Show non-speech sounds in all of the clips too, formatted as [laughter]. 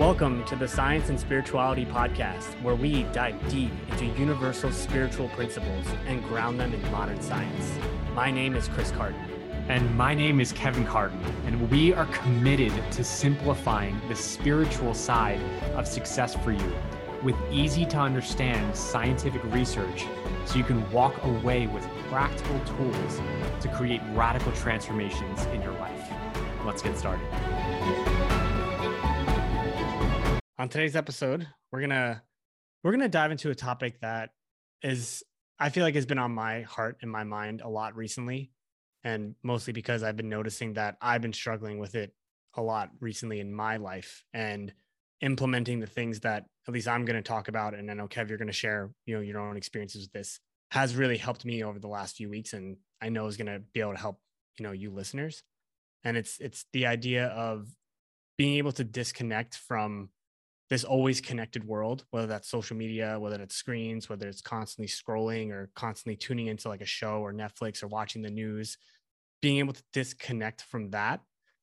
Welcome to the Science and Spirituality Podcast, where we dive deep into universal spiritual principles and ground them in modern science. My name is Chris Carton. And my name is Kevin Carton, and we are committed to simplifying the spiritual side of success for you with easy to understand scientific research so you can walk away with practical tools to create radical transformations in your life. Let's get started. On today's episode, we're to we're to dive into a topic that is I feel like has been on my heart and my mind a lot recently and mostly because I've been noticing that I've been struggling with it a lot recently in my life and implementing the things that at least I'm going to talk about and I know Kev you're going to share you know your own experiences with this has really helped me over the last few weeks and I know is going to be able to help you know you listeners. And it's it's the idea of being able to disconnect from this always connected world, whether that's social media, whether it's screens, whether it's constantly scrolling or constantly tuning into like a show or Netflix or watching the news, being able to disconnect from that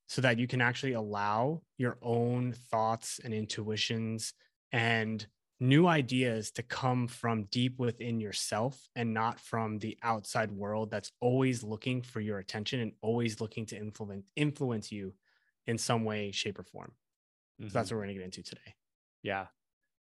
so that you can actually allow your own thoughts and intuitions and new ideas to come from deep within yourself and not from the outside world that's always looking for your attention and always looking to influence influence you in some way shape or form mm-hmm. so that's mm-hmm. what we're going to get into today yeah.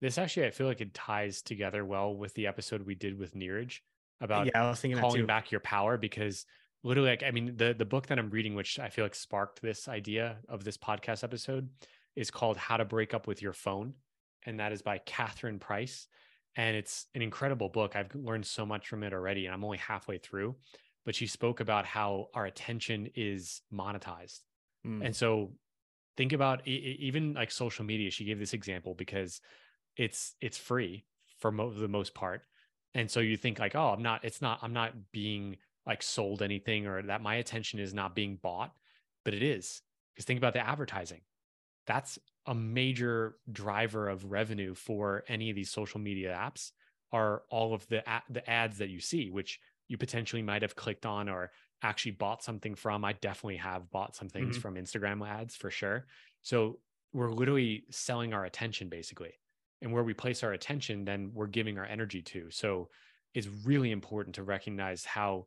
This actually, I feel like it ties together well with the episode we did with Neeraj about yeah, I was thinking calling back your power because literally like I mean the the book that I'm reading which I feel like sparked this idea of this podcast episode is called How to Break Up with Your Phone and that is by Catherine Price and it's an incredible book. I've learned so much from it already and I'm only halfway through but she spoke about how our attention is monetized. Mm. And so think about even like social media she gave this example because it's it's free for mo- the most part. And so you think like oh i'm not it's not i'm not being like sold anything or that my attention is not being bought but it is. Because think about the advertising. That's a major driver of revenue for any of these social media apps are all of the the ads that you see which you potentially might have clicked on or actually bought something from. I definitely have bought some things mm-hmm. from Instagram ads for sure. So we're literally selling our attention basically. And where we place our attention, then we're giving our energy to. So it's really important to recognize how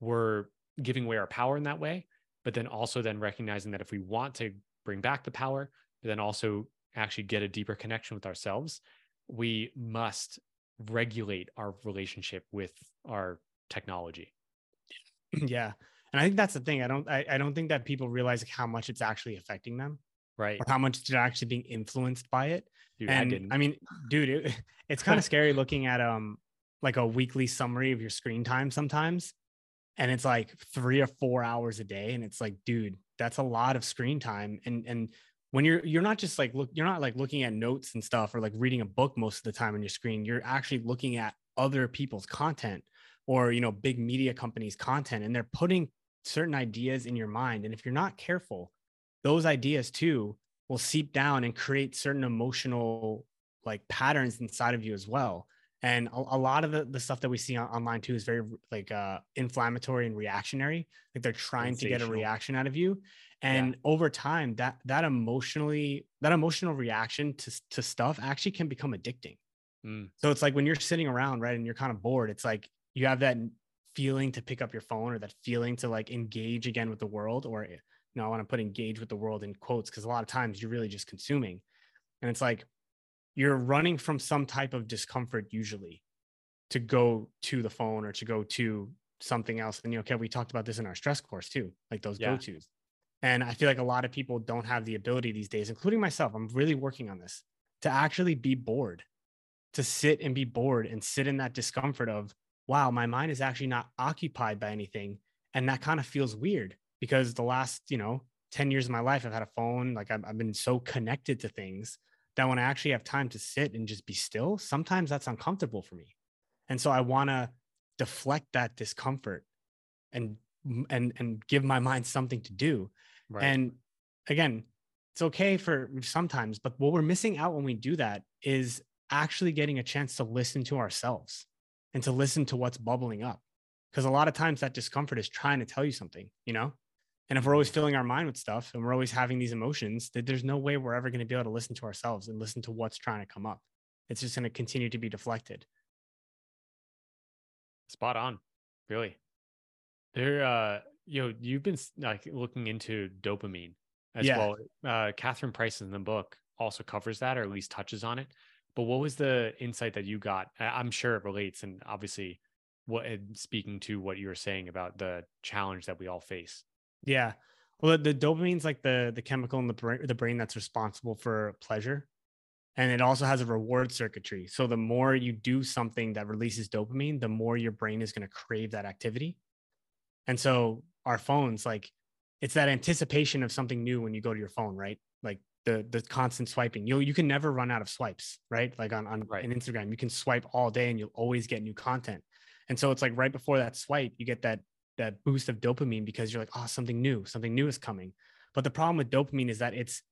we're giving away our power in that way, but then also then recognizing that if we want to bring back the power, but then also actually get a deeper connection with ourselves, we must regulate our relationship with our technology. [clears throat] yeah and i think that's the thing i don't I, I don't think that people realize how much it's actually affecting them right. or how much they're actually being influenced by it. Dude, and I, I, mean dude it, [laughs] it's kind of [laughs] scary looking at um like a weekly summary of your screen time sometimes and it's like three or four hours a day and it's like dude that's a lot of screen time and and when you're you're not just like look you're not like looking at notes and stuff or like reading a book most of the time on your screen you're actually looking at other people's content or you know big media companies content and they're putting certain ideas in your mind. And if you're not careful those ideas too will seep down and create certain emotional like patterns inside of you as well. And a, a lot of the, the stuff that we see on, online too is very like uh inflammatory and reactionary. Like they're trying to get a reaction out of you. And yeah. over time that that emotionally that emotional reaction to, to stuff actually can become addicting. Mm. so it's like when you're sitting around right and you're kind of bored it's like you have that feeling to pick up your phone or that feeling to like engage again with the world or eh, you know i want to put engage with the world in quotes because a lot of times you're really just consuming. And it's like you're running from some type of discomfort usually to go to the phone or to go to something else. And you know okay we talked about this in our stress course too like those yeah. go-to's. And i feel like a lot of people don't have the ability these days including myself i'm really working on this to actually be bored to sit and be bored and sit in that discomfort of wow, my mind is actually not occupied by anything. And that kind of feels weird because the last, you know, 10 years of my life, I've had a phone, like I've, I've been so connected to things that when I actually have time to sit and just be still, sometimes that's uncomfortable for me. And so I want to deflect that discomfort and and and give my mind something to do. Right. And again, it's okay for sometimes, but what we're missing out when we do that is actually getting a chance to listen to ourselves and to listen to what's bubbling up. Because a lot of times that discomfort is trying to tell you something, you know? And if we're always filling our mind with stuff and we're always having these emotions, that there's no way we're ever going to be able to listen to ourselves and listen to what's trying to come up. It's just going to continue to be deflected. Spot on. Really. There uh you know, you've been like looking into dopamine as yeah. well. Uh Catherine Price in the book also covers that or at least touches on it. But what was the insight that you got? I'm sure it relates and obviously what speaking to what you were saying about the challenge that we all face. Yeah. Well, the, the dopamine's like the the chemical in the brain, the brain that's responsible for pleasure, and it also has a reward circuitry. So the more you do something that releases dopamine, the more your brain is going to crave that activity. And so our phones, like, it's that anticipation of something new when you go to your phone, right? The the constant swiping. You you can never run out of swipes, right? Like on on right. Instagram, you can swipe all day and you'll always get new content. And so it's like right before that swipe, you get that that boost of dopamine because you're like, oh, something new, something new is coming. But the problem with dopamine is that it's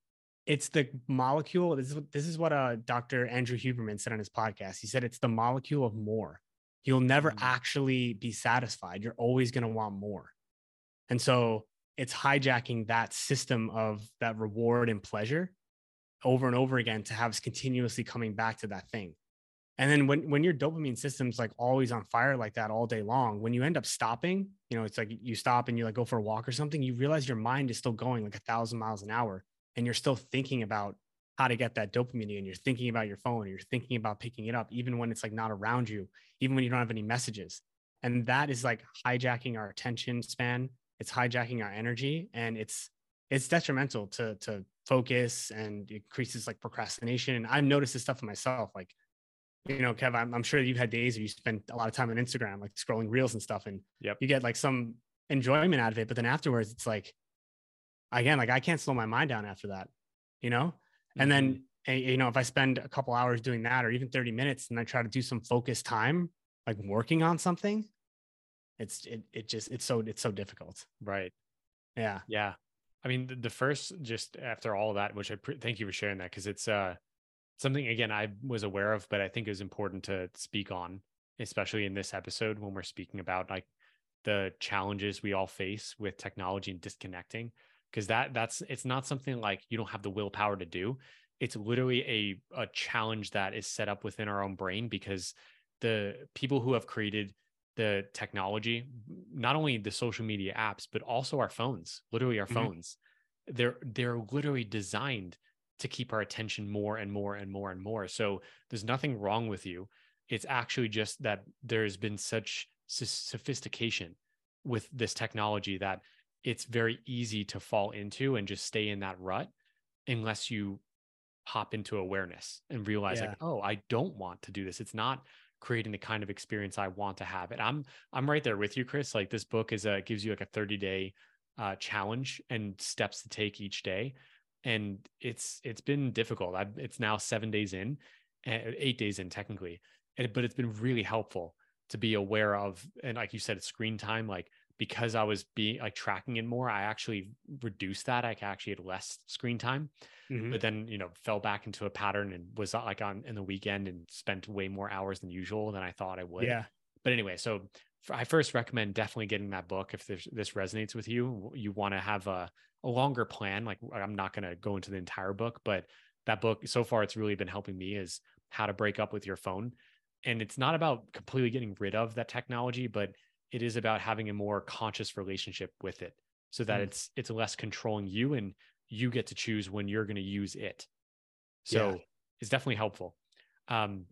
it's the molecule. This is what this is what uh, Dr. Andrew Huberman said on his podcast. He said it's the molecule of more. You'll never mm-hmm. actually be satisfied. You're always going to want more. And so it's hijacking that system of that reward and pleasure over and over again to have us continuously coming back to that thing. And then when when your dopamine system's like always on fire like that all day long, when you end up stopping, you know, it's like you stop and you like go for a walk or something, you realize your mind is still going like a thousand miles an hour and you're still thinking about how to get that dopamine and you're thinking about your phone, you're thinking about picking it up, even when it's like not around you, even when you don't have any messages. And that is like hijacking our attention span. It's hijacking our energy and it's it's detrimental to to focus and increases like procrastination. And I've noticed this stuff in myself. Like you know, Kev, I'm, I'm sure you've had days where you spend a lot of time on Instagram, like scrolling reels and stuff, and yep. you get like some enjoyment out of it. But then afterwards, it's like, again, like I can't slow my mind down after that, you know? Mm-hmm. And then, mm-hmm. you know, if I spend a couple hours doing that or even 30 minutes and I try to do some focused time, like working on something, it's, it, it just, it's so, it's so difficult. Right. Yeah. Yeah. I mean, the, the first, just after all that, which I pre- thank you for sharing that because it's, uh, something again I was aware of, but I think it was important to speak on, especially in this episode when we're speaking about like the challenges we all face with technology and disconnecting. Because that that's it's not something like you don't have the willpower to do. It's literally a a challenge that is set up within our own brain because the people who have created the technology, not only the social media apps, but also our phones, literally our mm-hmm. phones, they're they're literally designed to keep our attention more and more and more and more. So there's nothing wrong with you. It's actually just that there's been such sophistication with this technology that it's very easy to fall into and just stay in that rut unless you hop into awareness and realize yeah. like oh i don't want to do this it's not creating the kind of experience i want to have it i'm i'm right there with you chris like this book is a gives you like a 30 day uh, challenge and steps to take each day and it's it's been difficult. I've, it's now seven days in, eh, eight days in technically, and, but it's been really helpful to be aware of. And like you said, screen time. Like because I was being like tracking it more, I actually reduced that. I actually had less screen time, mm-hmm. but then you know fell back into a pattern and was uh, like on in the weekend and spent way more hours than usual than I thought I would. Yeah. But anyway, so I first recommend definitely getting that book if this, this resonates with you. You want to have a a longer plan. Like I'm not going to go into the entire book, but that book so far it's really been helping me is how to break up with your phone. And it's not about completely getting rid of that technology, but it is about having a more conscious relationship with it so that mm. it's it's less controlling you and you get to choose when you're going to use it. So yeah. it's definitely helpful. Um,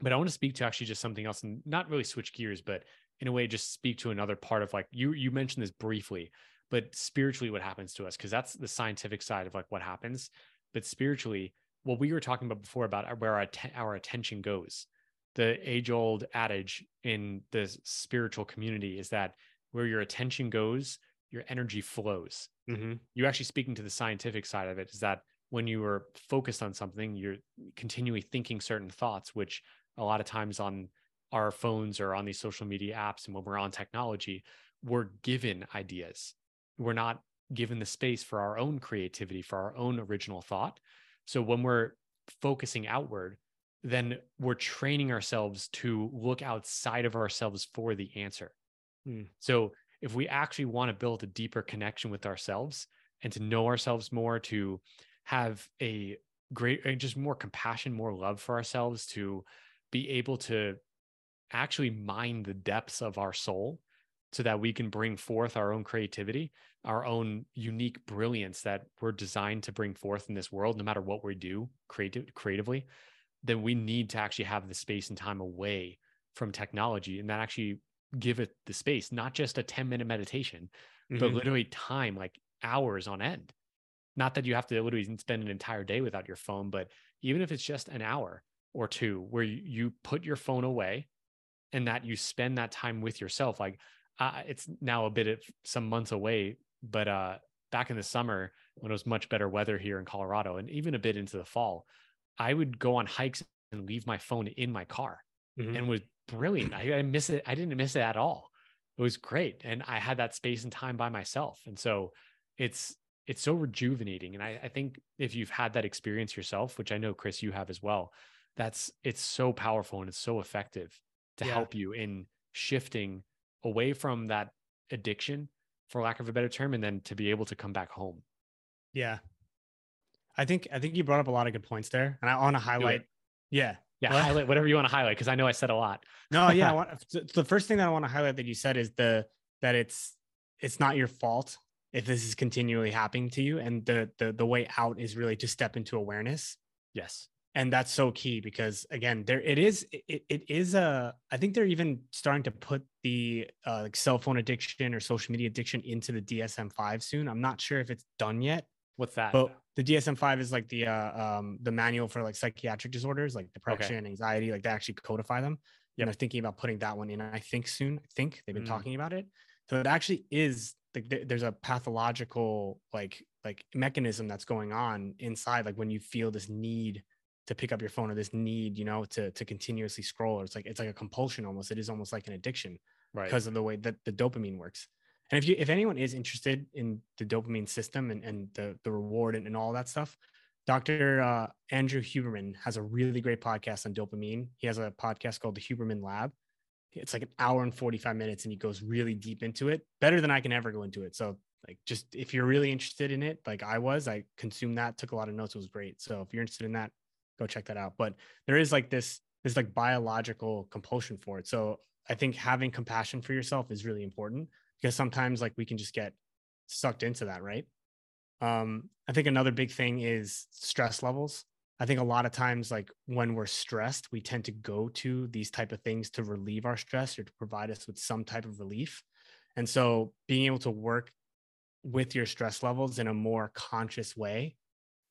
but I want to speak to actually just something else and not really switch gears, but in a way just speak to another part of like you you mentioned this briefly but spiritually what happens to us because that's the scientific side of like what happens but spiritually what we were talking about before about where our, our attention goes the age old adage in the spiritual community is that where your attention goes your energy flows mm-hmm. you actually speaking to the scientific side of it is that when you are focused on something you're continually thinking certain thoughts which a lot of times on our phones or on these social media apps and when we're on technology we're given ideas we're not given the space for our own creativity, for our own original thought. So when we're focusing outward, then we're training ourselves to look outside of ourselves for the answer. Hmm. So if we actually want to build a deeper connection with ourselves and to know ourselves more, to have a great, just more compassion, more love for ourselves, to be able to actually mine the depths of our soul so that we can bring forth our own creativity, our own unique brilliance that we're designed to bring forth in this world, no matter what we do creative, creatively, then we need to actually have the space and time away from technology and that actually give it the space, not just a 10 minute meditation, mm-hmm. but literally time, like hours on end. Not that you have to literally spend an entire day without your phone, but even if it's just an hour or two where you, put your phone away and that you spend that time with yourself. Like uh, it's now a bit of some months away, but uh, back in the summer when it was much better weather here in Colorado and even a bit into the fall, I would go on hikes and leave my phone in my car mm-hmm. and was brilliant. I, I miss it. I didn't miss it at all. It was great. And I had that space and time by myself. And so it's, it's so rejuvenating. And I, I think if you've had that experience yourself, which I know Chris, you have as well, that's, it's so powerful and it's so effective to yeah. help you in shifting away from that addiction for lack of a better term and then to be able to come back home yeah i think i think you brought up a lot of good points there and i want to highlight yeah yeah what? highlight whatever you want to highlight because i know i said a lot. No yeah [laughs] want, the first thing that i want to highlight that you said is the that it's it's not your fault if this is continually happening to you and the the the way out is really to step into awareness. Yes. And that's so key because again there it is it, it is a i think they're even starting to put the uh, like cell phone addiction or social media addiction into the dsm-5 soon. I'm not sure if it's done yet what's that but the dsm-5 is like the uh, um the manual for like psychiatric disorders like depression okay. anxiety like they actually codify them yeah they're thinking about putting that one in i think soon i think they've been mm. talking about it so it actually is like there's a pathological like like mechanism that's going on inside like when you feel this need to pick up your phone or this need, you know, to to continuously scroll. Or it's like it's like a compulsion almost. It is almost like an addiction right. because of the way that the dopamine works. And if you if anyone is interested in the dopamine system and, and the the reward and, and all that stuff, Dr. Uh, Andrew Huberman has a really great podcast on dopamine. He has a podcast called the Huberman Lab. It's like an hour and 45 minutes and he goes really deep into it, better than I can ever go into it. So like just if you're really interested in it, like I was, I consumed that, took a lot of notes. It was great. So if you're interested in that, go check that out. But there is like this this like biological compulsion for it. So I think having compassion for yourself is really important because sometimes like we can just get sucked into that, right? Um, I think another big thing is stress levels. I think a lot of times, like when we're stressed, we tend to go to these type of things to relieve our stress or to provide us with some type of relief. And so being able to work with your stress levels in a more conscious way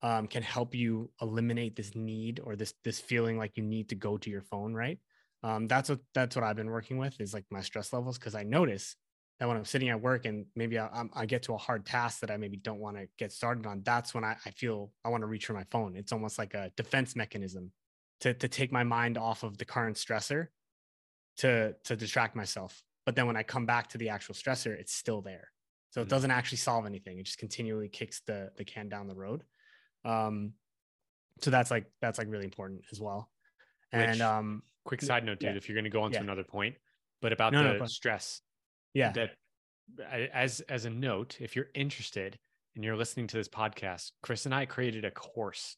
um, can help you eliminate this need or this this feeling like you need to go to your phone right um, that's what that's what i've been working with is like my stress levels because i notice that when i'm sitting at work and maybe I, I get to a hard task that i maybe don't want to get started on that's when I, I feel i want to reach for my phone it's almost like a defense mechanism to, to take my mind off of the current stressor to to distract myself but then when i come back to the actual stressor it's still there so it mm-hmm. doesn't actually solve anything it just continually kicks the the can down the road um, so that's like that's like really important as well. And Which, um, quick side note, dude, yeah. if you're going to go on to yeah. another point, but about no, the no, stress, yeah, that as as a note, if you're interested and you're listening to this podcast, Chris and I created a course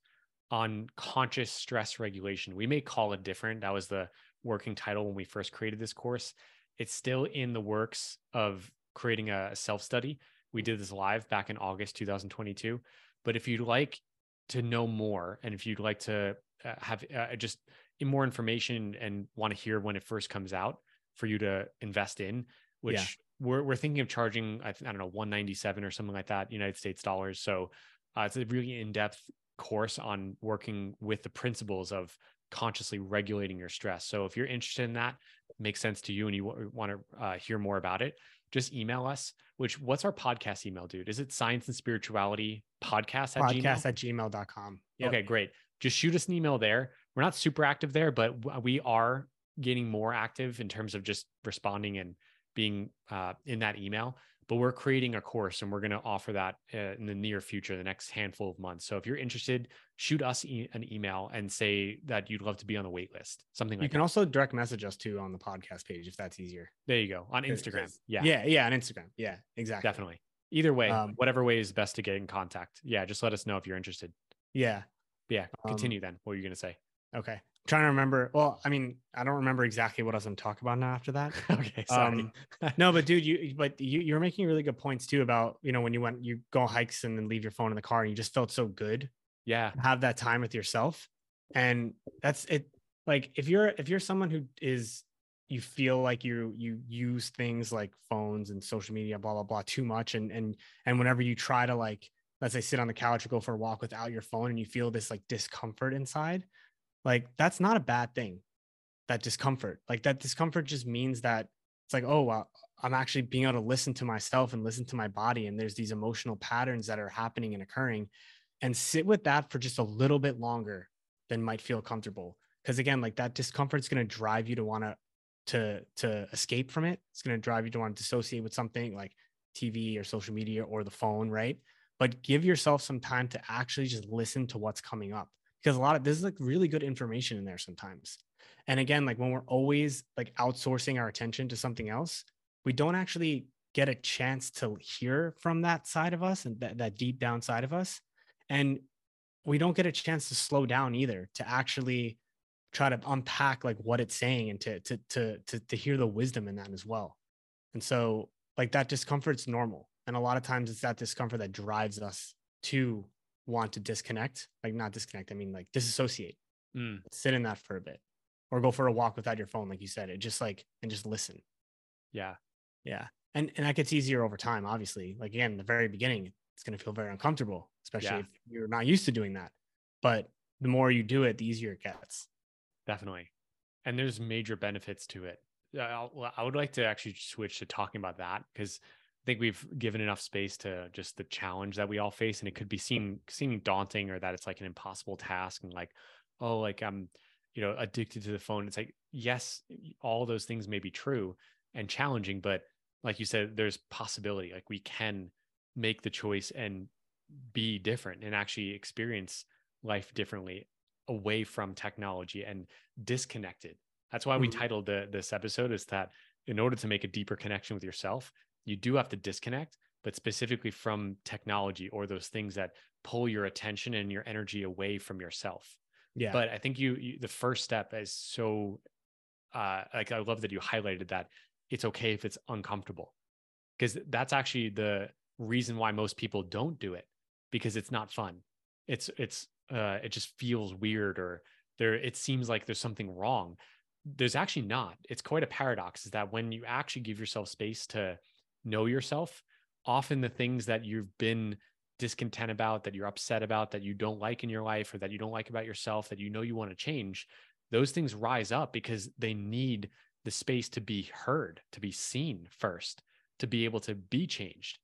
on conscious stress regulation. We may call it different. That was the working title when we first created this course. It's still in the works of creating a self study. We did this live back in August 2022. But if you'd like to know more and if you'd like to uh, have uh, just more information and want to hear when it first comes out for you to invest in which yeah. we're, we're thinking of charging I, I, don't know 197 or something like that united states dollars so uh, it's a really in-depth course on working with the principles of consciously regulating your stress so if you're interested in that makes sense to you and you w- want to uh, hear more about it just email us. Which what's our podcast email, dude? Is it science and spirituality podcast at podcast gmail? at gmail.com. Yep. Okay, great. Just shoot us an email there. We're not super active there, but we are getting more active in terms of just responding and being uh, in that email. but we're creating a course and we're going to offer that uh, in the near future, the next handful of months. So if you're interested, shoot us e- an email and say that you'd love to be on the wait list. Something like You can that. also direct message us too on the podcast page if that's easier. There you go. On Instagram. Yeah. Yeah. Yeah. On Instagram. Yeah. Exactly. Definitely. Either way, um, whatever way is best to get in contact. Yeah. Just let us know if you're interested. Yeah. Yeah. Continue um, then. What are you going to say? Okay trying to remember. Well, I mean, I don't remember exactly what I was going to talk about now after that. [laughs] okay, sorry. Um, no, but dude, you but you you're making really good points too about you know when you went you go on hikes and then leave your phone in the car and you just felt so good. Yeah, have that time with yourself, and that's it. Like if you're if you're someone who is you feel like you you use things like phones and social media blah blah blah too much and and and whenever you try to like let's say sit on the couch or go for a walk without your phone and you feel this like discomfort inside like that's not a bad thing that discomfort. Like that discomfort just means that it's like oh well, i'm actually being able to listen to myself and listen to my body and there's these emotional patterns that are happening and occurring and sit with that for just a little bit longer than might feel comfortable. Because again like that discomfort is going to drive you to want to to to escape from it. It's going to drive you to want to dissociate with something like tv or social media or the phone right? But give yourself some time to actually just listen to what's coming up because a lot of this is like really good information in there sometimes. And again, like when we're always like outsourcing our attention to something else, we don't actually get a chance to hear from that side of us and that, that deep down side of us. And we don't get a chance to slow down either to actually try to unpack like what it's saying and to to to to, to hear the wisdom in that as well. And so like that discomfort's normal. And a lot of times it's that discomfort that drives us to want to disconnect, like not disconnect, I mean like disassociate, mm. sit in that for a bit or go for a walk without your phone, like you said, it just like, and just listen. Yeah. Yeah. And, and that gets easier over time, obviously. Like again, the very beginning, it's going to feel very uncomfortable, especially yeah. if you're not used to doing that. But the more you do it, the easier it gets. Definitely. And there's major benefits to it. I'll, I would like to actually switch to talking about that because think we've given enough space to just the challenge that we all face and it could be seen seeming daunting or that it's like an impossible task and like oh like i'm you know addicted to the phone it's like yes all those things may be true and challenging but like you said there's possibility like we can make the choice and be different and actually experience life differently away from technology and disconnected that's why we mm-hmm. titled the, this episode is that in order to make a deeper connection with yourself you do have to disconnect, but specifically from technology or those things that pull your attention and your energy away from yourself. Yeah. But I think you, you the first step is so uh like I love that you highlighted that it's okay if it's uncomfortable. Because that's actually the reason why most people don't do it because it's not fun. It's it's uh it just feels weird or there it seems like there's something wrong. There's actually not. It's quite a paradox is that when you actually give yourself space to know yourself, often the things that you've been discontent about, that you're upset about, that you don't like in your life, or that you don't like about yourself, that you know you want to change, those things rise up because they need the space to be heard, to be seen first, to be able to be changed.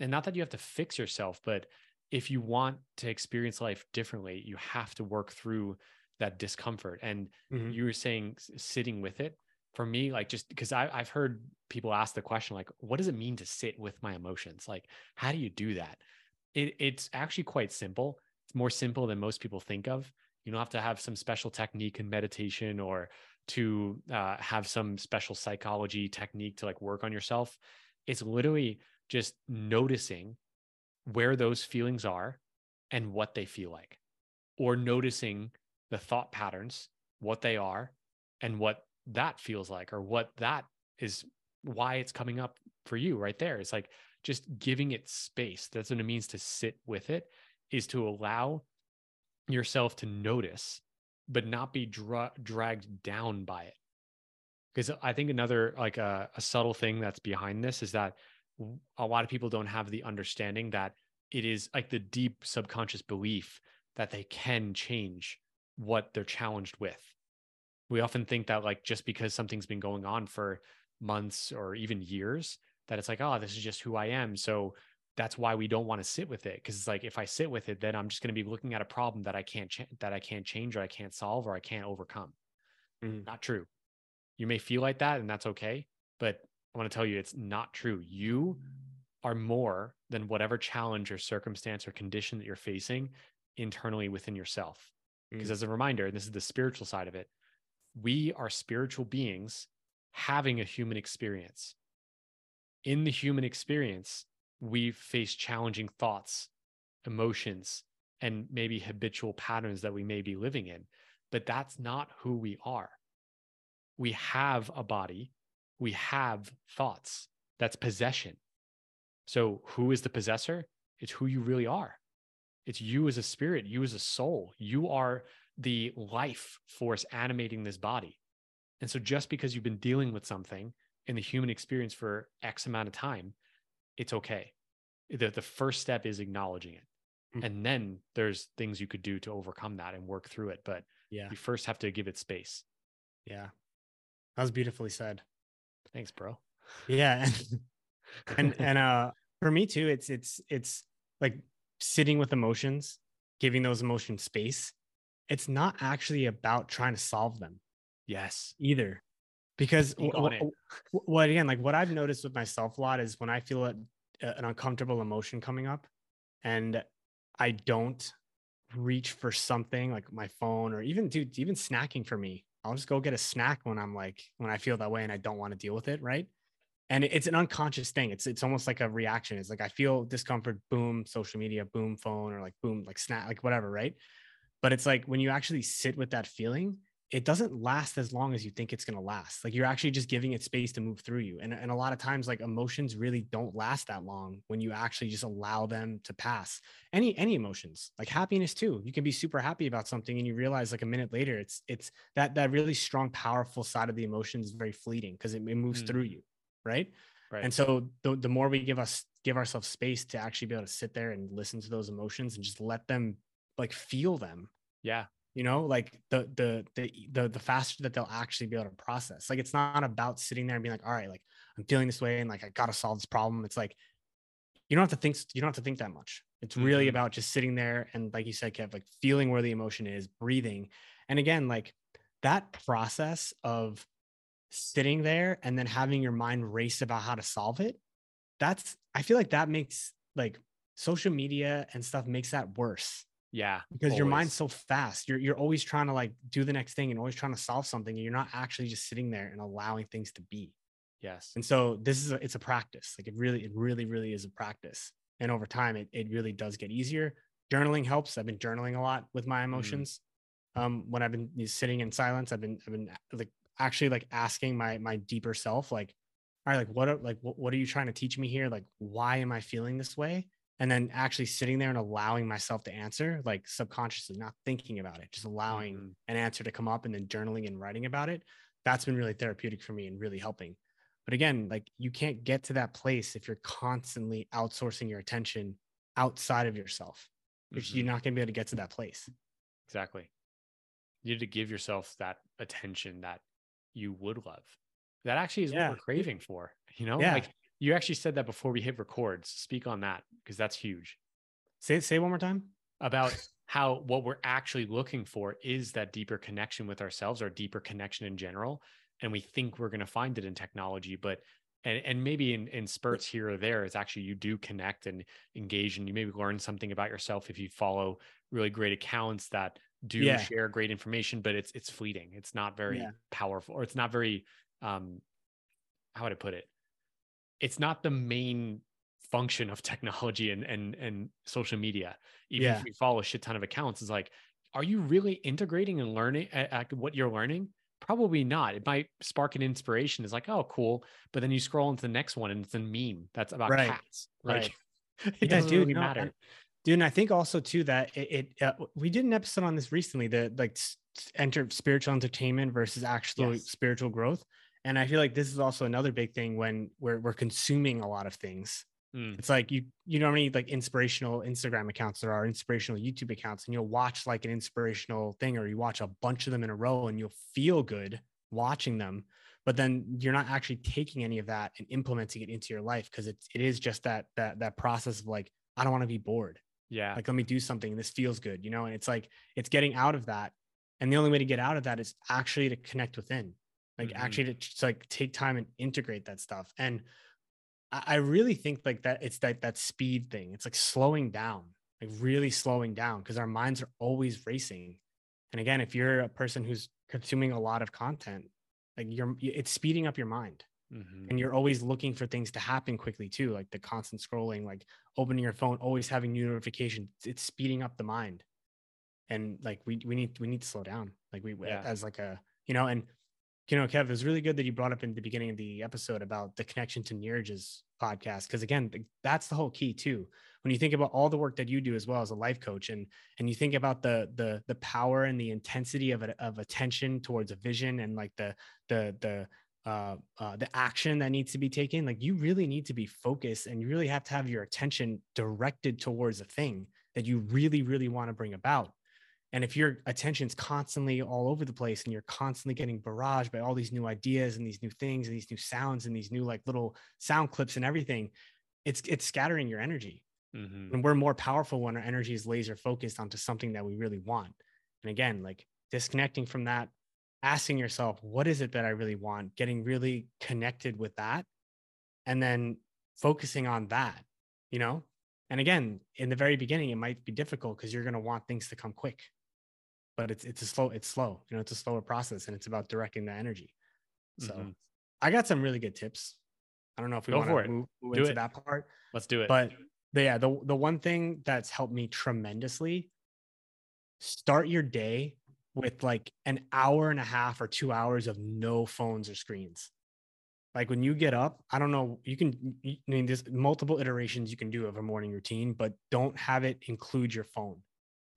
And not that you have to fix yourself, but if you want to experience life differently, you have to work through that discomfort. And mm-hmm. you were saying sitting with it for me, like just because I've heard people ask the question, like, what does it mean to sit with my emotions? Like, how do you do that? It, it's actually quite simple. It's more simple than most people think of. You don't have to have some special technique in meditation or to uh, have some special psychology technique to like work on yourself. It's literally just noticing where those feelings are and what they feel like, or noticing the thought patterns, what they are, and what that feels like or what that is why it's coming up for you right there. It's like just giving it space. That's what it means to sit with it is to allow yourself to notice but not be dra- dragged down by it. Because i think another like a, a subtle thing that's behind this is that a lot of people don't have the understanding that it is like the deep subconscious belief that they can change what they're challenged with we often think that like just because something's been going on for months or even years that it's like oh this is just who i am so that's why we don't want to sit with it because it's like if i sit with it then i'm just going to be looking at a problem that i can't ch- that i can't change or i can't solve or i can't overcome mm-hmm. not true you may feel like that and that's okay but i want to tell you it's not true you are more than whatever challenge or circumstance or condition that you're facing internally within yourself. Because mm. as a reminder, this is the spiritual side of it, we are spiritual beings having a human experience. In the human experience, we face challenging thoughts, emotions, and maybe habitual patterns that we may be living in. But that's not who we are. We have a body, we have thoughts. That's possession. So, who is the possessor? It's who you really are. It's you as a spirit, you as a soul. You are the life force animating this body. And so, just because you've been dealing with something in the human experience for X amount of time, it's okay. The, the first step is acknowledging it. Mm-hmm. And then there's things you could do to overcome that and work through it. But yeah, you first have to give it space. Yeah. That was beautifully said. Thanks, bro. Yeah. [laughs] and [laughs] and uh for me too, it's it's it's like sitting with emotions, giving those emotions space. It's not actually about trying to solve them. Yes. Either. Because what, what again, like what I've noticed with myself a lot is when I feel a, an uncomfortable emotion coming up and I don't reach for something like my phone or even dude, even snacking for me. I'll just go get a snack when I'm like when I feel that way and I don't want to deal with it, right? And it's an unconscious thing. It's it's almost like a reaction. It's like I feel discomfort, boom, social media, boom, phone, or like boom, like snack, like whatever, right? But it's like when you actually sit with that feeling, it doesn't last as long as you think it's going to last. Like you're actually just giving it space to move through you. And, and a lot of times like emotions really don't last that long when you actually just allow them to pass. Any any emotions, like happiness too. You can be super happy about something and you realize like a minute later it's it's that that really strong powerful side of the emotions is very fleeting because it, it, moves mm. through you, right? Right. And so the, the more we give us give ourselves space to actually be able to sit there and listen to those emotions and just let them like feel them. Yeah. You know like the, the the the the faster that they'll actually be able to process. Like it's not about sitting there and being like all right like i'm feeling this way and like i gotta solve this problem. It's like you don't have to think you don't have to think that much. It's really mm-hmm. about just sitting there and like you said kev like feeling where the emotion is breathing. And again like that process of sitting there and then having your mind race about how to solve it that's i feel like that makes like social media and stuff makes that worse yeah. Because always. your mind's so fast. You're you're always trying to like do the next thing and always trying to solve something. And you're not actually just sitting there and allowing things to be. Yes. And so this is a, it's a practice. Like it really, it really, really is a practice. And over time it it really does get easier. Journaling helps. I've been journaling a lot with my mm. emotions. Mm. Um, when I've been sitting in silence, I've been I've been like actually like asking my my deeper self, like, all right, like what are like what, what are you trying to teach me here? Like, why am I feeling this way? And then actually sitting there and allowing myself to answer like subconsciously not thinking about it just allowing mm-hmm. an answer to come up and then journaling and writing about it that's been really therapeutic for me and really helping but again like you can't get to that place if you're constantly outsourcing your attention outside of yourself mm-hmm. you're not going to be able to get to that place exactly you need to give yourself that attention that you would love that actually is yeah. what we're craving for you know yeah. like you actually said that before we hit records. Speak on that because that's huge. Say say one more time about [laughs] how what we're actually looking for is that deeper connection with ourselves or deeper connection in general. And we think we're going to find it in technology, but and, and maybe in, in spurts here or there, it's actually you do connect and engage, and you maybe learn something about yourself if you follow really great accounts that do yeah. share great information, but it's it's fleeting. It's not very yeah. powerful, or it's not very um how would I put it? It's not the main function of technology and and and social media. Even yeah. if you follow a shit ton of accounts, it's like, are you really integrating and learning at, at what you're learning? Probably not. It might spark an inspiration. It's like, oh, cool. But then you scroll into the next one and it's a meme that's about right. cats. Like, right. [laughs] it yeah, doesn't dude, really no, matter. dude, and I think also too that it, it uh, we did an episode on this recently. The like enter spiritual entertainment versus actual yes. spiritual growth. And I feel like this is also another big thing when we're we're consuming a lot of things. Mm. It's like you you know how many like inspirational Instagram accounts there are, inspirational YouTube accounts, and you'll watch like an inspirational thing or you watch a bunch of them in a row and you'll feel good watching them. But then you're not actually taking any of that and implementing it into your life because it's it is just that that that process of like, I don't want to be bored. Yeah. Like let me do something. This feels good, you know? And it's like it's getting out of that. And the only way to get out of that is actually to connect within like mm-hmm. actually to just like take time and integrate that stuff and I really think like that it's that that speed thing. It's like slowing down, like really slowing down because our minds are always racing. And again, if you're a person who's consuming a lot of content, like you're it's speeding up your mind. Mm-hmm. And you're always looking for things to happen quickly too, like the constant scrolling, like opening your phone, always having new notifications. It's speeding up the mind. And like we we need we need to slow down. Like we yeah. as like a you know, and you know, Kev, was really good that you brought up in the beginning of the episode about the connection to Neeraj's podcast. Because again, that's the whole key too. When you think about all the work that you do as well as a life coach, and and you think about the the the power and the intensity of a, of attention towards a vision and like the the the uh, uh, the action that needs to be taken, like you really need to be focused and you really have to have your attention directed towards a thing that you really, really want to bring about. And if your attention's constantly all over the place and you're constantly getting barraged by all these new ideas and these new things and these new sounds and these new like little sound clips and everything, it's it's scattering your energy. Mm-hmm. And we're more powerful when our energy is laser focused onto something that we really want. And again, like disconnecting from that, asking yourself, what is it that I really want? Getting really connected with that, and then focusing on that, you know? And again, in the very beginning, it might be difficult because you're going to want things to come quick but it's it's a slow it's slow you know it's a slower process and it's about directing the energy. So mm-hmm. i got some really good tips. I don't know if we want to move, move into it. that part let's do it. but the, yeah the, the one thing that's helped me tremendously start your day with like an hour and a half or two hours of no phones or screens. Like when you get up i don't know you can i mean there's multiple iterations you can do of a morning routine but don't have it include your phone.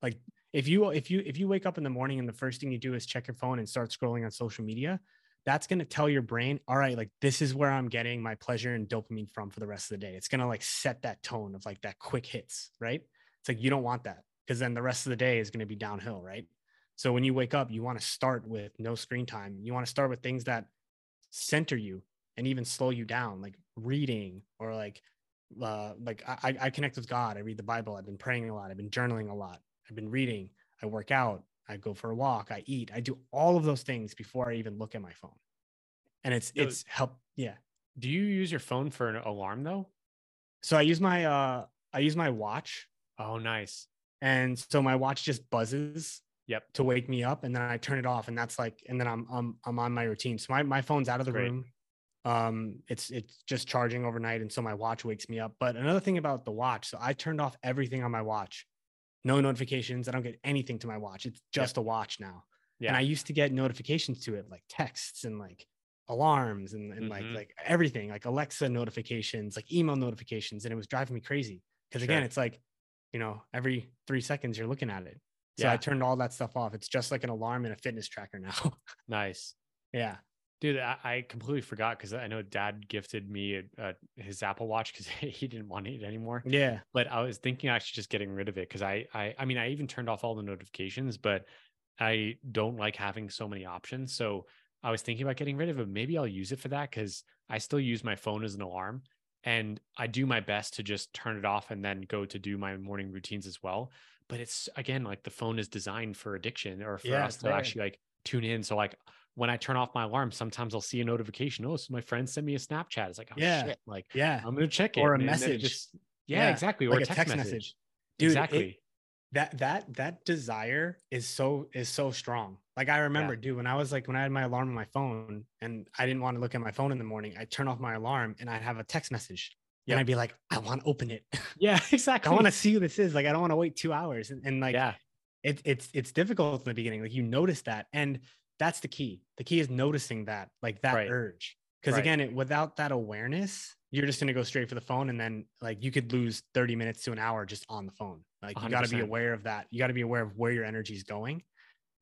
Like if you if you if you wake up in the morning and the first thing you do is check your phone and start scrolling on social media that's going to tell your brain all right like this is where i'm getting my pleasure and dopamine from for the rest of the day. It's going to like set that tone of like that quick hits right? It's like you don't want that because then the rest of the day is going to be downhill right? So when you wake up you want to start with no screen time. You want to start with things that center you and even slow you down like reading or like uh, like I, I connect with god. I read the bible. I've been praying a lot. I've been journaling a lot I've been reading, I work out, I go for a walk, I eat, I do all of those things before I even look at my phone. And it's it's help yeah. Do you use your phone for an alarm though? So I use my uh I use my watch. Oh nice. And so my watch just buzzes yep to wake me up and then I turn it off and that's like and then I'm I'm I'm on my routine. So my, my phone's out of the Great. room. Um it's it's just charging overnight and so my watch wakes me up. But another thing about the watch, so I turned off everything on my watch no notifications. I don't get anything to my watch. It's just a watch now. Yeah. And I used to get notifications to it like texts and like alarms and, and mm-hmm. like like everything, like Alexa notifications, like email notifications. And it was driving me crazy. Cause sure. again, it's like, you know, every three seconds you're looking at it. So yeah. I turned all that stuff off. It's just like an alarm and a fitness tracker now. [laughs] nice. Yeah. Dude, I, I completely forgot because I know Dad gifted me a, a, his Apple Watch because [laughs] he didn't want it anymore. Yeah, but I was thinking actually just getting rid of it because I, I, I mean, I even turned off all the notifications, but I don't like having so many options. So I was thinking about getting rid of it. Maybe I'll use it for that because I still use my phone as an alarm, and I do my best to just turn it off and then go to do my morning routines as well. But it's again like the phone is designed for addiction or for yeah, us to actually like tune in. So like when I turn off my alarm, sometimes I'll see a notification. Oh, so my friend sent me a Snapchat. It's like, oh yeah. shit. Like, yeah, I'm gonna check it. Or a message. Just, yeah, yeah, exactly. Or a text, text message. message. Dude, exactly. It, that that that desire is so is so strong. Like I remember, yeah. dude, when I was like when I had my alarm on my phone and I didn't want to look at my phone in the morning, I turn off my alarm and I'd have a text message. Yep. And I'd be like, I want to open it. [laughs] Yeah, [laughs] exactly. I want to see who this is. Like, I don't want to wait two hours. And, and like, yeah, it, it's it's difficult in the beginning. Like you notice that, and that's the key. The key is noticing that, like that right. urge. Because right. again, it, without that awareness, you're just going to go straight for the phone. And then like you could lose 30 minutes to an hour just on the phone. Like you got to be aware of that. You got to be aware of where your energy is going.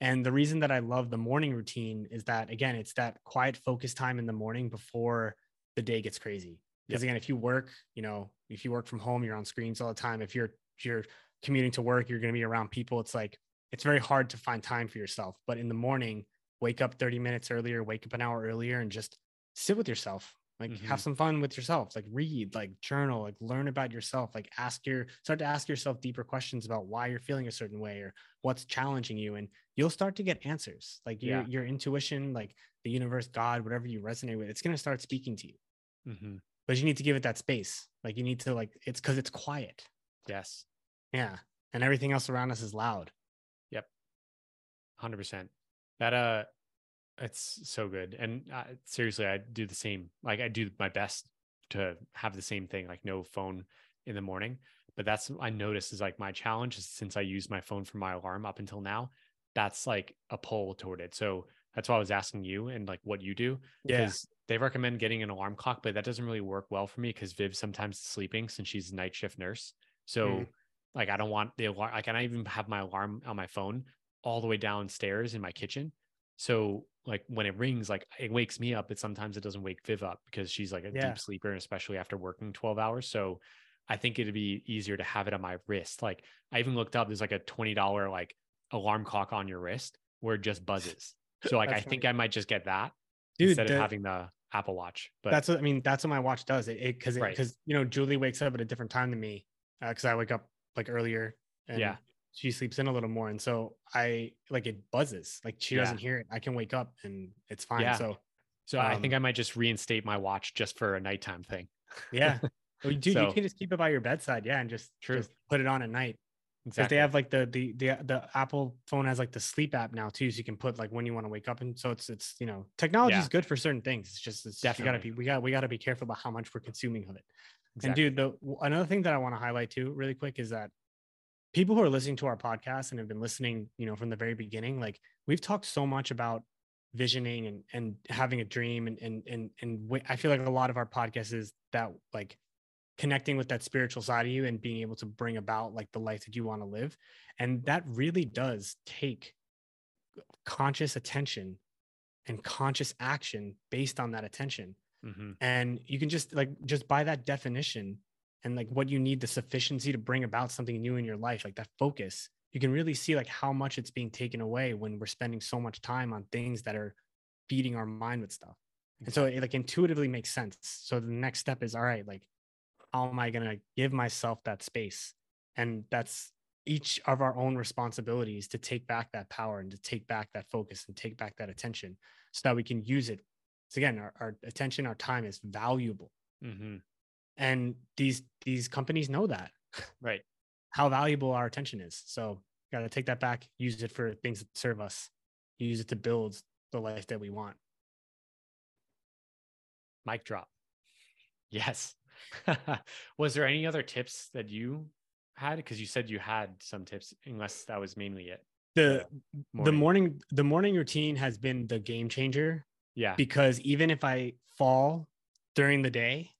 And the reason that I love the morning routine is that, again, it's that quiet focus time in the morning before the day gets crazy. Because yep. again, if you work, you know, if you work from home, you're on screens all the time. If you're, if you're commuting to work, you're going to be around people. It's like, it's very hard to find time for yourself. But in the morning, wake up 30 minutes earlier, wake up an hour earlier, and just sit with yourself. Like mm-hmm. have some fun with yourself. Like read, like journal, like learn about yourself. Like ask your start to ask yourself deeper questions about why you're feeling a certain way or what's challenging you, and you'll start to get answers. Like your yeah. your intuition, like the universe, God, whatever you resonate with, it's gonna start speaking to you. Mm-hmm. but you need to give it that space. Like you need to like it's because it's quiet. Yes. Yeah. And everything else around us is loud. Yep. 100%. That, uh, it's so good. And uh, seriously, I do the same. Like I do my best to have the same thing, like no phone in the morning. But that's I noticed is like my challenge is since I use my phone for my alarm up until now, that's like a pull toward it. So that's why I was asking you and like what you do. Yeah. Because they recommend getting an alarm clock, but that doesn't really work well for me because Viv sometimes is sleeping since she's a night shift nurse. So mm. like I don't want the alarm. Like, I can even have my alarm on my phone all the way downstairs in my kitchen. So like when it rings, like it wakes me up, but sometimes it doesn't wake Viv up because she's like a yeah. deep sleeper, and especially after working 12 hours. So I think it'd be easier to have it on my wrist. Like I even looked up, there's like a $20 like alarm clock on your wrist where it just buzzes. So like [laughs] I funny. think I might just get that Dude, instead the, of having the Apple Watch. But that's what I mean. That's what my watch does. It because it, because right. you know Julie wakes up at a different time than me because uh, I wake up like earlier. And yeah. She sleeps in a little more, and so I like it buzzes. Like she yeah. doesn't hear it. I can wake up and it's fine. Yeah. So, so um, I think I might just reinstate my watch just for a nighttime thing. Yeah, well, [laughs] dude, so, you can just keep it by your bedside. Yeah, and just, true. just put it on at night. Exactly. They have like the, the the the Apple phone has like the sleep app now too, so you can put like when you want to wake up, and so it's it's you know technology is yeah. good for certain things. It's just it's, Definitely. you gotta be we got we got to be careful about how much we're consuming of it. Exactly. And dude, the another thing that I want to highlight too, really quick, is that people who are listening to our podcast and have been listening, you know, from the very beginning, like we've talked so much about visioning and and having a dream, and and and and I feel like a lot of our podcast is that like connecting with that spiritual side of you and being able to bring about like the life that you want to live and that really does take conscious attention and conscious action based on that attention mm-hmm. and you can just like just by that definition and like what you need the sufficiency to bring about something new in your life like that focus you can really see like how much it's being taken away when we're spending so much time on things that are feeding our mind with stuff and so it like intuitively makes sense so the next step is all right like how am I going to give myself that space? And that's each of our own responsibilities to take back that power and to take back that focus and take back that attention so that we can use it. So again, our, our attention, our time is valuable. Mm-hmm. And these these companies know that. [laughs] Right. How valuable our attention is. So got to take that back, use it for things that serve us, use it to build the life that we want. Mic drop. Yes. [laughs] was there any other tips that you had? Because you said you had some tips, unless that was mainly it. The morning. the morning the morning routine has been the game changer. Yeah. Because even if I fall during the day,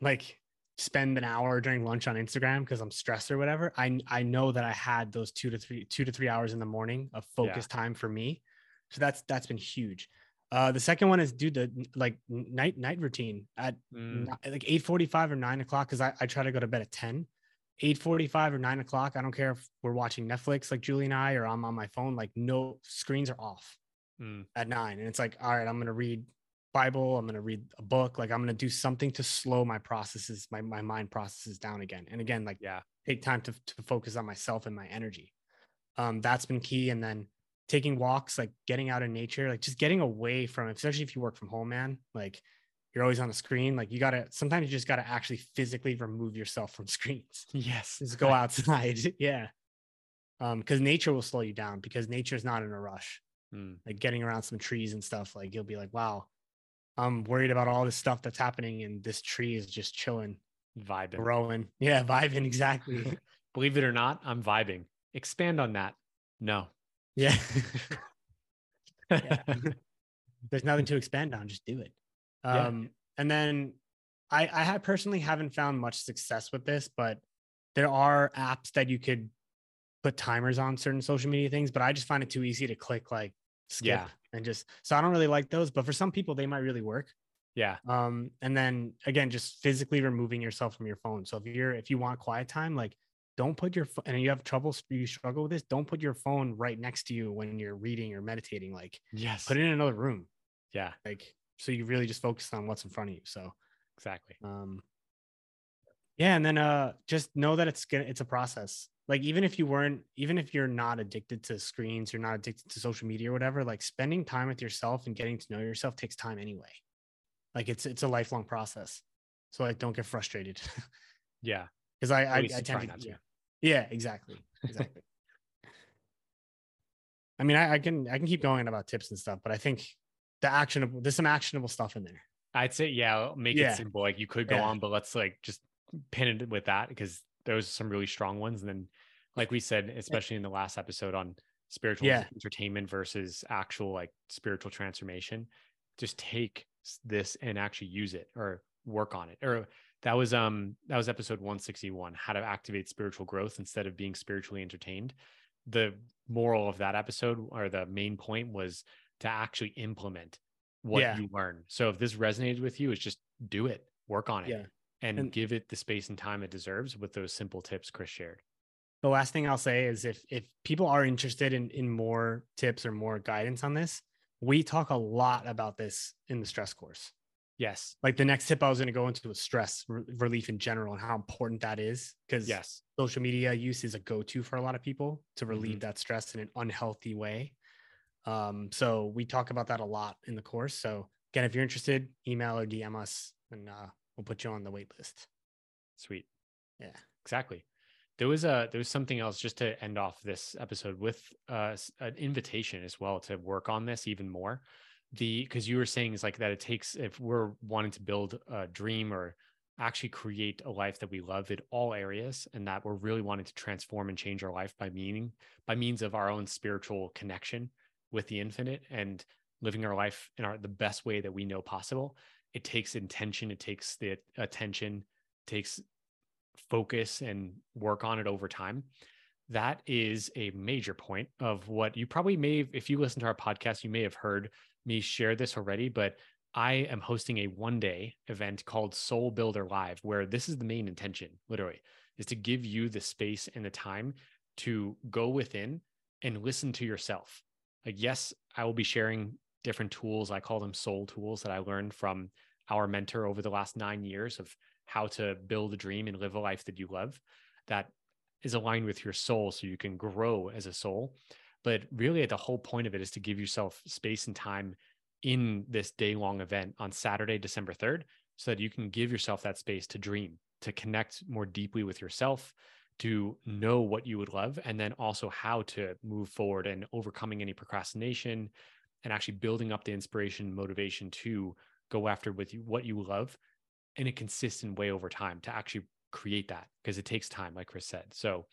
like spend an hour during lunch on Instagram because I'm stressed or whatever, I I know that I had those two to three two to three hours in the morning of focus yeah. time for me. So that's that's been huge. Uh, the second one is do the like night night routine at mm. like eight forty five or nine o'clock because I, I try to go to bed at ten. Eight forty five or nine o'clock. I don't care if we're watching Netflix like Julie and I or I'm on my phone. Like no screens are off mm. at nine, and it's like all right, I'm gonna read Bible. I'm gonna read a book. Like I'm gonna do something to slow my processes, my my mind processes down again. And again, like yeah, take time to to focus on myself and my energy. Um, that's been key. And then taking walks, like getting out in nature, like just getting away from, especially if you work from home, man, like you're always on the screen. Like you gotta, sometimes you just gotta actually physically remove yourself from [laughs] screens. Yes. Just go outside. [laughs] yeah. Um, because nature will slow you down because nature's not in a rush. Mm. Like getting around some trees and stuff, like you'll be like, wow, I'm worried about all this stuff that's happening, and this tree is just chilling, vibing, growing. [laughs] Yeah, vibing exactly. [laughs] Believe it or not, I'm vibing. Expand on that. No, yeah. [laughs] yeah. There's nothing to expand on. Just do it. Um, yeah. And then I, I have personally haven't found much success with this, but there are apps that you could put timers on certain social media things, but I just find it too easy to click like skip yeah. And just so I don't really like those. But for some people, they might really work. Yeah. Um, and then again, just physically removing yourself from your phone. So if you're if you want quiet time, like don't put your and you have trouble you struggle with this don't put your phone right next to you when you're reading or meditating like yes put it in another room yeah like so you really just focus on what's in front of you so exactly um yeah and then uh just know that it's gonna it's a process like even if you weren't even if you're not addicted to screens you're not addicted to social media or whatever like spending time with yourself and getting to know yourself takes time anyway like it's it's a lifelong process so like don't get frustrated. yeah, [laughs] because I I, I tend to, to, yeah yeah exactly exactly. [laughs] I mean, I, I, can I can keep going about tips and stuff, but I think the actionable there's some actionable stuff in there. I'd say yeah, make yeah. it simple. Like you could go yeah. on, but let's like just pin it with that because those are some really strong ones. And then, like we said, especially in the last episode on spiritual yeah. entertainment versus actual like spiritual transformation, just take this and actually use it or work on it. Or that was um that was episode 161, how to activate spiritual growth instead of being spiritually entertained. The moral of that episode or the main point was to actually implement what yeah. you learn. So if this resonated with you, is just do it, work on it. Yeah and, and give it the space and time it deserves with those simple tips Chris shared. The last thing I'll say is if if people are interested in in more tips or more guidance on this, we talk a lot about this in the stress course. Yes. Like the next tip I was going to go into was stress re- relief in general and how important that is because yes, social media use is a go-to for a lot of people to relieve mm-hmm. that stress in an unhealthy way. Um, so we talk about that a lot in the course. So again, if you're interested, email or DM us and uh, we'll put you on the wait list. Sweet. Yeah. Exactly. There was a there was something else just to end off this episode with uh, an invitation as well to work on this even more. The because you were saying is like that it takes if we're wanting to build a dream or actually create a life that we love in all areas and that we're really wanting to transform and change our life by meaning by means of our own spiritual connection with the infinite and living our life in our the best way that we know possible it takes intention it takes the attention takes focus and work on it over time. That is a major point of what you probably may if you listen to our podcast you may have heard me share this already but i am hosting a one day event called soul builder live where this is the main intention literally is to give you the space and the time to go within and listen to yourself. Like yes i will be sharing different tools. I call them soul tools that i learned from our mentor over the last nine years of how to build a dream and live a life that you love that is aligned with your soul so you can grow as a soul. But really, at the whole point of it is to give yourself space and time in this day long event on Saturday, December 3rd, so that you can give yourself that space to dream, to connect more deeply with yourself, to know what you would love, and then also how to move forward and overcoming any procrastination and actually building up the inspiration, motivation to go after with you what you love in a consistent way over time to actually create that because it takes time like chris said. So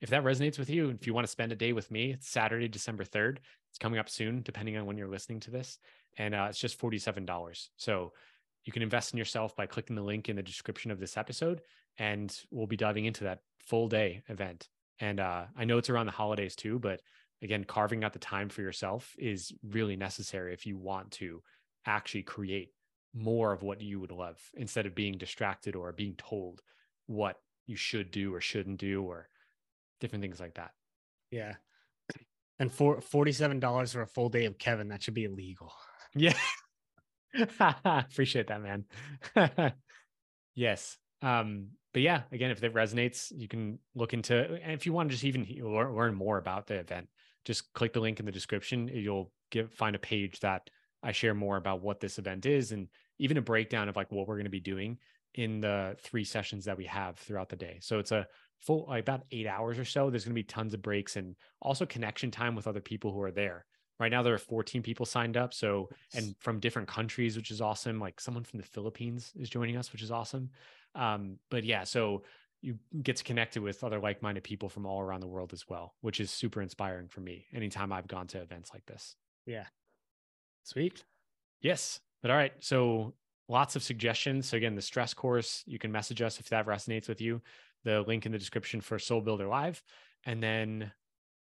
if that resonates with you if you want to spend a day with me it's saturday december 3rd it's coming up soon depending on when you're listening to this. And uh, it's just $47 so you can invest in yourself by clicking the link in the description of this episode and we'll be diving into that full day event. And uh, i know it's around the holidays too but again carving out the time for yourself is really necessary if you want to actually create more of what you would love instead of being distracted or being told what you should do or shouldn't do or different things like that. Yeah. And for $47 for a full day of Kevin, that should be illegal. Yeah. [laughs] Appreciate that, man. [laughs] yes. Um, but yeah, again, if it resonates, you can look into, and if you want to just even learn more about the event, just click the link in the description. You'll give, find a page that I share more about what this event is and even a breakdown of like what we're going to be doing in the three sessions that we have throughout the day. So it's a full like about eight hours or so. There's going to be tons of breaks and also connection time with other people who are there. Right now there are 14 people signed up. So and from different countries, which is awesome. Like someone from the Philippines is joining us, which is awesome. Um, but yeah, so you get to connect with other like-minded people from all around the world as well, which is super inspiring for me anytime I've gone to events like this. Yeah. Sweet. Yes. But all right. So lots of suggestions. So again, the stress course, you can message us if that resonates with you. The link in the description for Soul Builder Live. And then,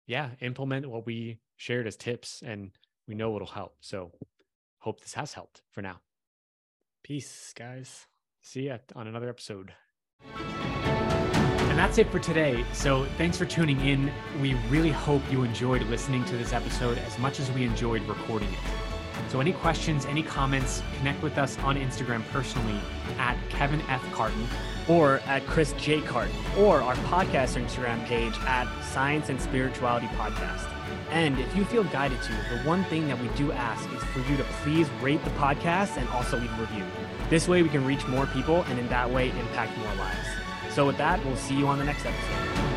yeah, implement what we shared as tips and we know it'll help. So hope this has helped for now. Peace, guys. See ya on another episode. And that's it for today. So thanks for tuning in. We really hope you enjoyed listening to this episode as much as we enjoyed recording it. So, any questions, any comments, connect with us on Instagram personally at Kevin F. Carton or at Chris J. Carton or our podcast Instagram page at Science and Spirituality Podcast. And if you feel guided to, the one thing that we do ask is for you to please rate the podcast and also leave a review. This way we can reach more people and in that way impact more lives. So with that, we'll see you on the next episode.